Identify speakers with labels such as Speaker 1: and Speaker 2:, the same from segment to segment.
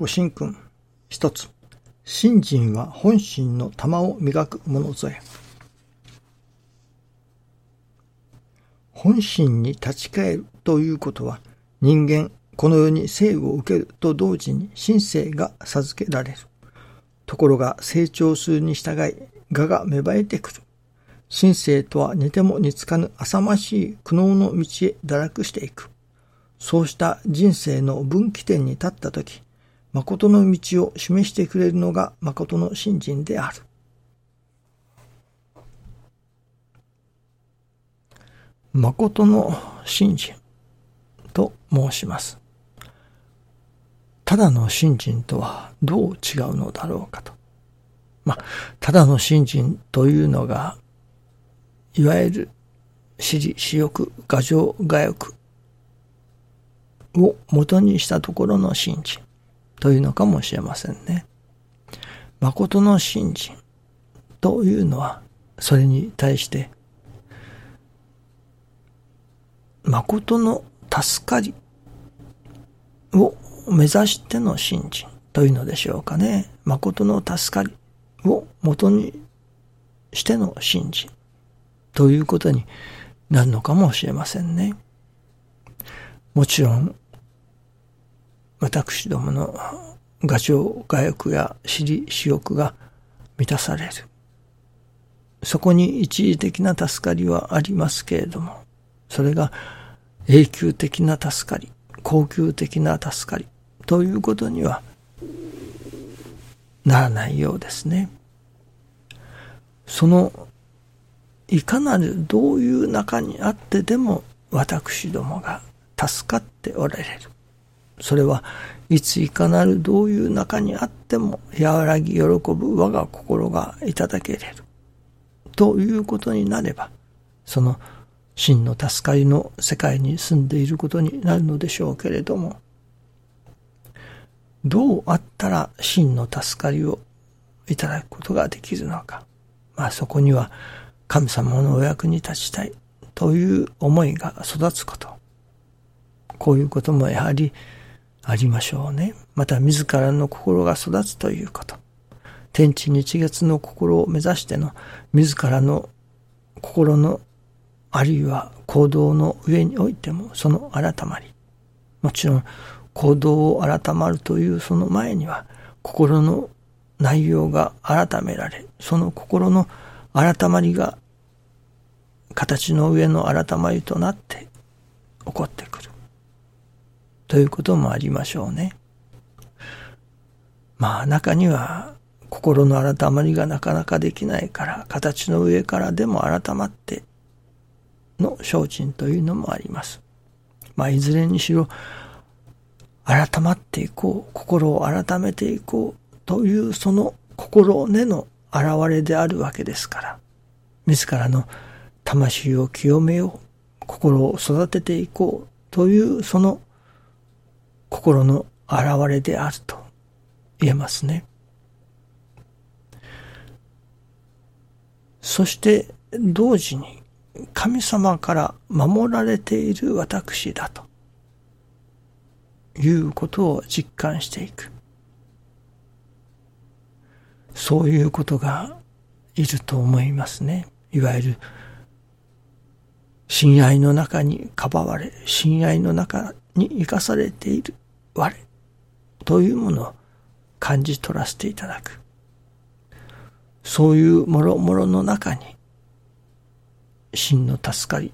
Speaker 1: ご神君。一つ。信心は本心の玉を磨くものぞえ。本心に立ち返るということは、人間、この世に生を受けると同時に神性が授けられる。ところが成長するに従い、我が芽生えてくる。神性とは似ても似つかぬ浅ましい苦悩の道へ堕落していく。そうした人生の分岐点に立ったとき、誠の道を示してくれるのが誠の信心である。誠の信心と申します。ただの信心とはどう違うのだろうかと。まあ、ただの信心というのが、いわゆる私利私欲、画情、画欲を元にしたところの信心というのかもしれませんね。誠の信心というのは、それに対して、誠の助かりを目指しての信心というのでしょうかね。誠の助かりを元にしての信心ということになるのかもしれませんね。もちろん、私どもの画情、画欲や私利、私欲が満たされる。そこに一時的な助かりはありますけれども、それが永久的な助かり、恒久的な助かりということにはならないようですね。そのいかなるどういう中にあってでも私どもが助かっておられる。それはいついかなるどういう中にあっても和らぎ喜ぶ我が心がいただけれる。ということになれば、その真の助かりの世界に住んでいることになるのでしょうけれども、どうあったら真の助かりをいただくことができるのか。まあそこには神様のお役に立ちたいという思いが育つこと。こういうこともやはりありましょうね。また自らの心が育つということ。天地日月の心を目指しての自らの心のあるいは行動の上においてもその改まり。もちろん行動を改まるというその前には心の内容が改められ、その心の改まりが形の上の改まりとなって起こってくる。ということもありましょうね。まあ中には心の改まりがなかなかできないから形の上からでも改まっての精進というのもあります。まあ、いずれにしろ、改まっていこう、心を改めていこうというその心根の現れであるわけですから、自らの魂を清めよう、心を育てていこうというその心の現れであると言えますね。そして同時に神様から守られている私だということを実感していく。そういうことがいると思いますね。いわゆる、親愛の中にかばわれ、親愛の中に生かされている我というものを感じ取らせていただく。そういうもろもろの中に真の助かり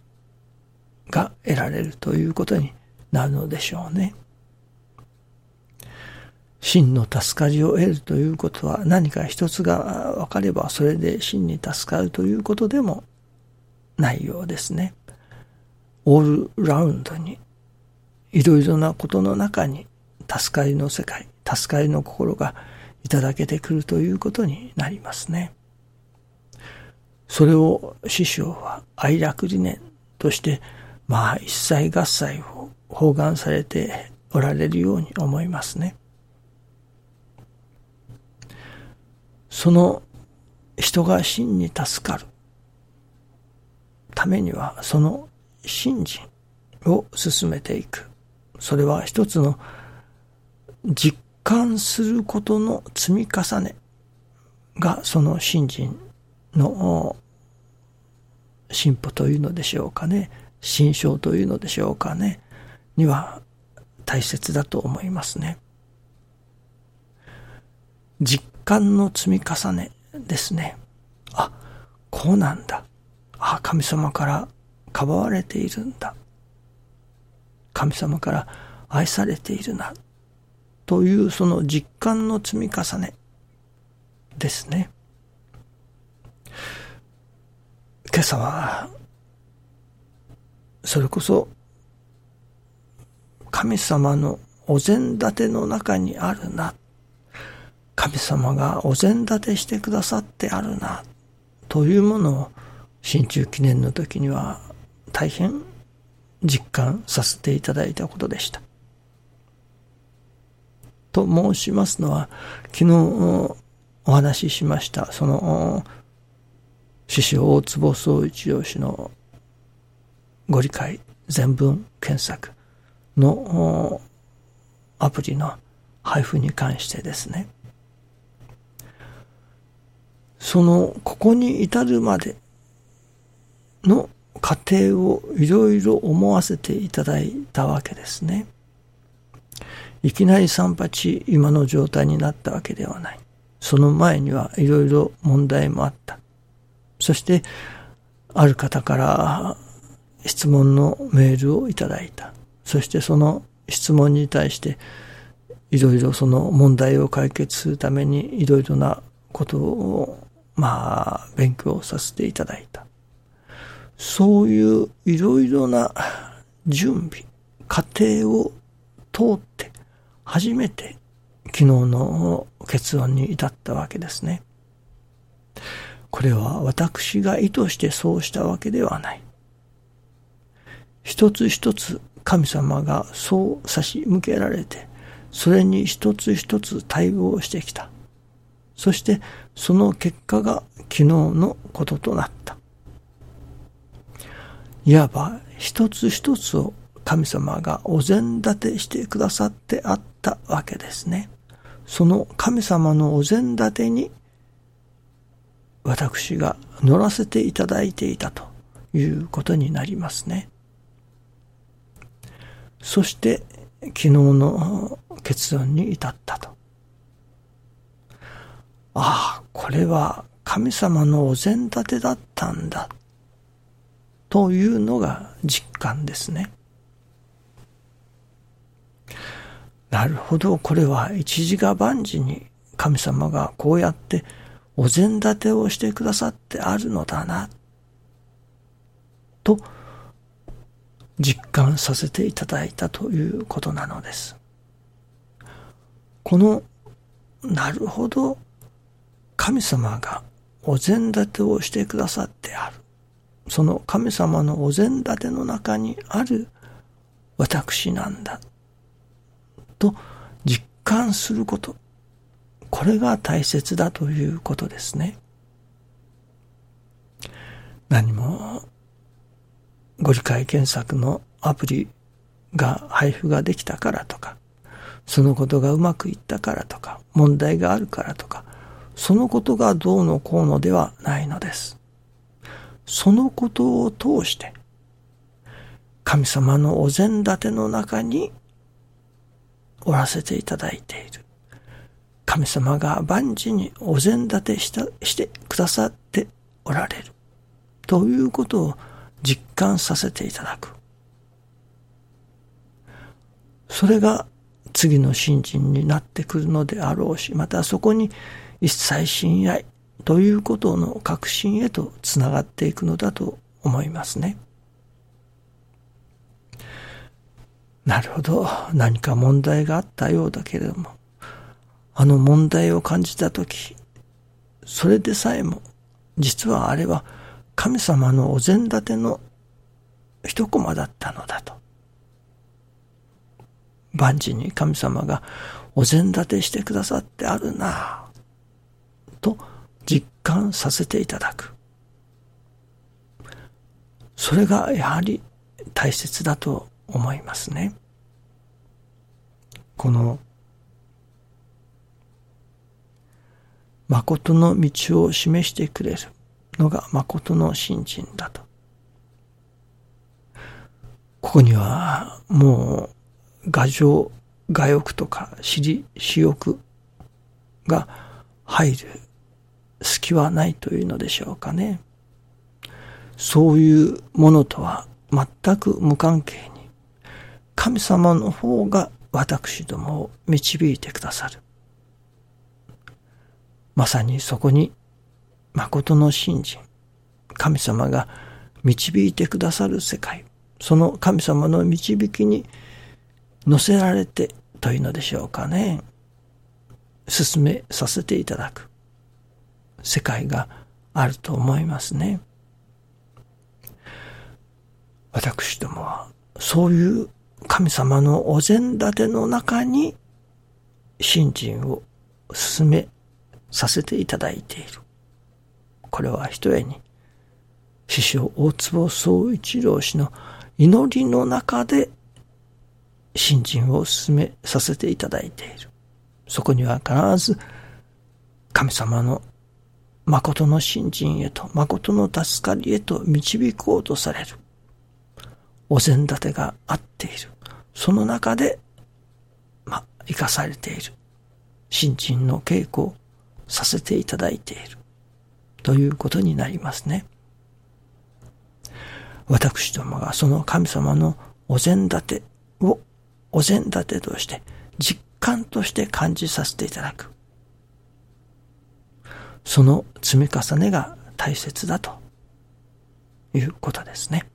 Speaker 1: が得られるということになるのでしょうね。真の助かりを得るということは何か一つが分かればそれで真に助かるということでもないようですね。オールラウンドにいろいろなことの中に助かりの世界、助かりの心がいただけてくるということになりますね。それを師匠は愛楽理念として、まあ一切合切を包含されておられるように思いますね。その人が真に助かるためには、その信心を進めていく。それは一つの実感することの積み重ねがその信心の進歩というのでしょうかね。心象というのでしょうかね。には大切だと思いますね。実感の積み重ねですね。あ、こうなんだ。あ、神様からかばわれているんだ。神様から愛されているな。というその実感の積み重ねですね。今朝は、それこそ、神様のお膳立ての中にあるな。神様がお膳立てしてくださってあるな。というものを、新中記念の時には大変実感させていただいたことでした。と申しますのは、昨日お話ししました、その師匠大坪総一郎氏のご理解全文検索のアプリの配布に関してですね。その、ここに至るまでの過程をいろいろ思わせていただいたわけですね。いきなり三八今の状態になったわけではない。その前にはいろいろ問題もあった。そして、ある方から質問のメールをいただいた。そしてその質問に対して、いろいろその問題を解決するためにいろいろなことを、まあ、勉強させていただいた。そういういろいろな準備、過程を通って初めて昨日の結論に至ったわけですね。これは私が意図してそうしたわけではない。一つ一つ神様がそう差し向けられて、それに一つ一つ対応してきた。そしてその結果が昨日のこととなった。いわば一つ一つを神様がお膳立てしてくださってあったわけですね。その神様のお膳立てに私が乗らせていただいていたということになりますね。そして昨日の結論に至ったと。ああ、これは神様のお膳立てだったんだ。というのが実感ですね。なるほど、これは一時が万事に神様がこうやってお膳立てをしてくださってあるのだな、と実感させていただいたということなのです。この、なるほど、神様がお膳立てをしてくださってある。その神様のお膳立ての中にある私なんだ。と実感すること。これが大切だということですね。何もご理解検索のアプリが配布ができたからとか、そのことがうまくいったからとか、問題があるからとか、そのことがどうのこうのではないのです。そのことを通して、神様のお膳立ての中におらせていただいている。神様が万事にお膳立てしたしてくださっておられる。ということを実感させていただく。それが次の信心になってくるのであろうし、またそこに一切親愛、ということの確信へとつながっていくのだと思いますね。なるほど。何か問題があったようだけれども、あの問題を感じたとき、それでさえも、実はあれは神様のお膳立ての一コマだったのだと。万事に神様がお膳立てしてくださってあるなぁ、と実感させていただく。それがやはり大切だと思いますね。この誠の道を示してくれるのが誠の信心だと。ここにはもう、画情、画欲とか、私利、私欲が入るはないというのでしょうかね。そういうものとは全く無関係に、神様の方が私どもを導いてくださる。まさにそこに、誠の信心、神様が導いてくださる世界、その神様の導きに乗せられてというのでしょうかね。進めさせていただく世界があると思いますね。私どもはそういう神様のお膳立ての中に信心を進めさせていただいている。これは一重に、師匠大坪総一郎氏の祈りの中で信心を進めさせていただいている。そこには必ず神様の誠の信心へと、誠の助かりへと導こうとされる。お膳立てがあっている。その中で、ま、生かされている。信心の稽古をさせていただいている。ということになりますね。私どもがその神様のお膳立てをお膳立てとして実感として感じさせていただく。その積み重ねが大切だということですね。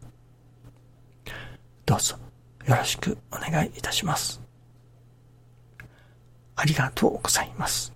Speaker 1: どうぞよろしくお願いいたします。ありがとうございます。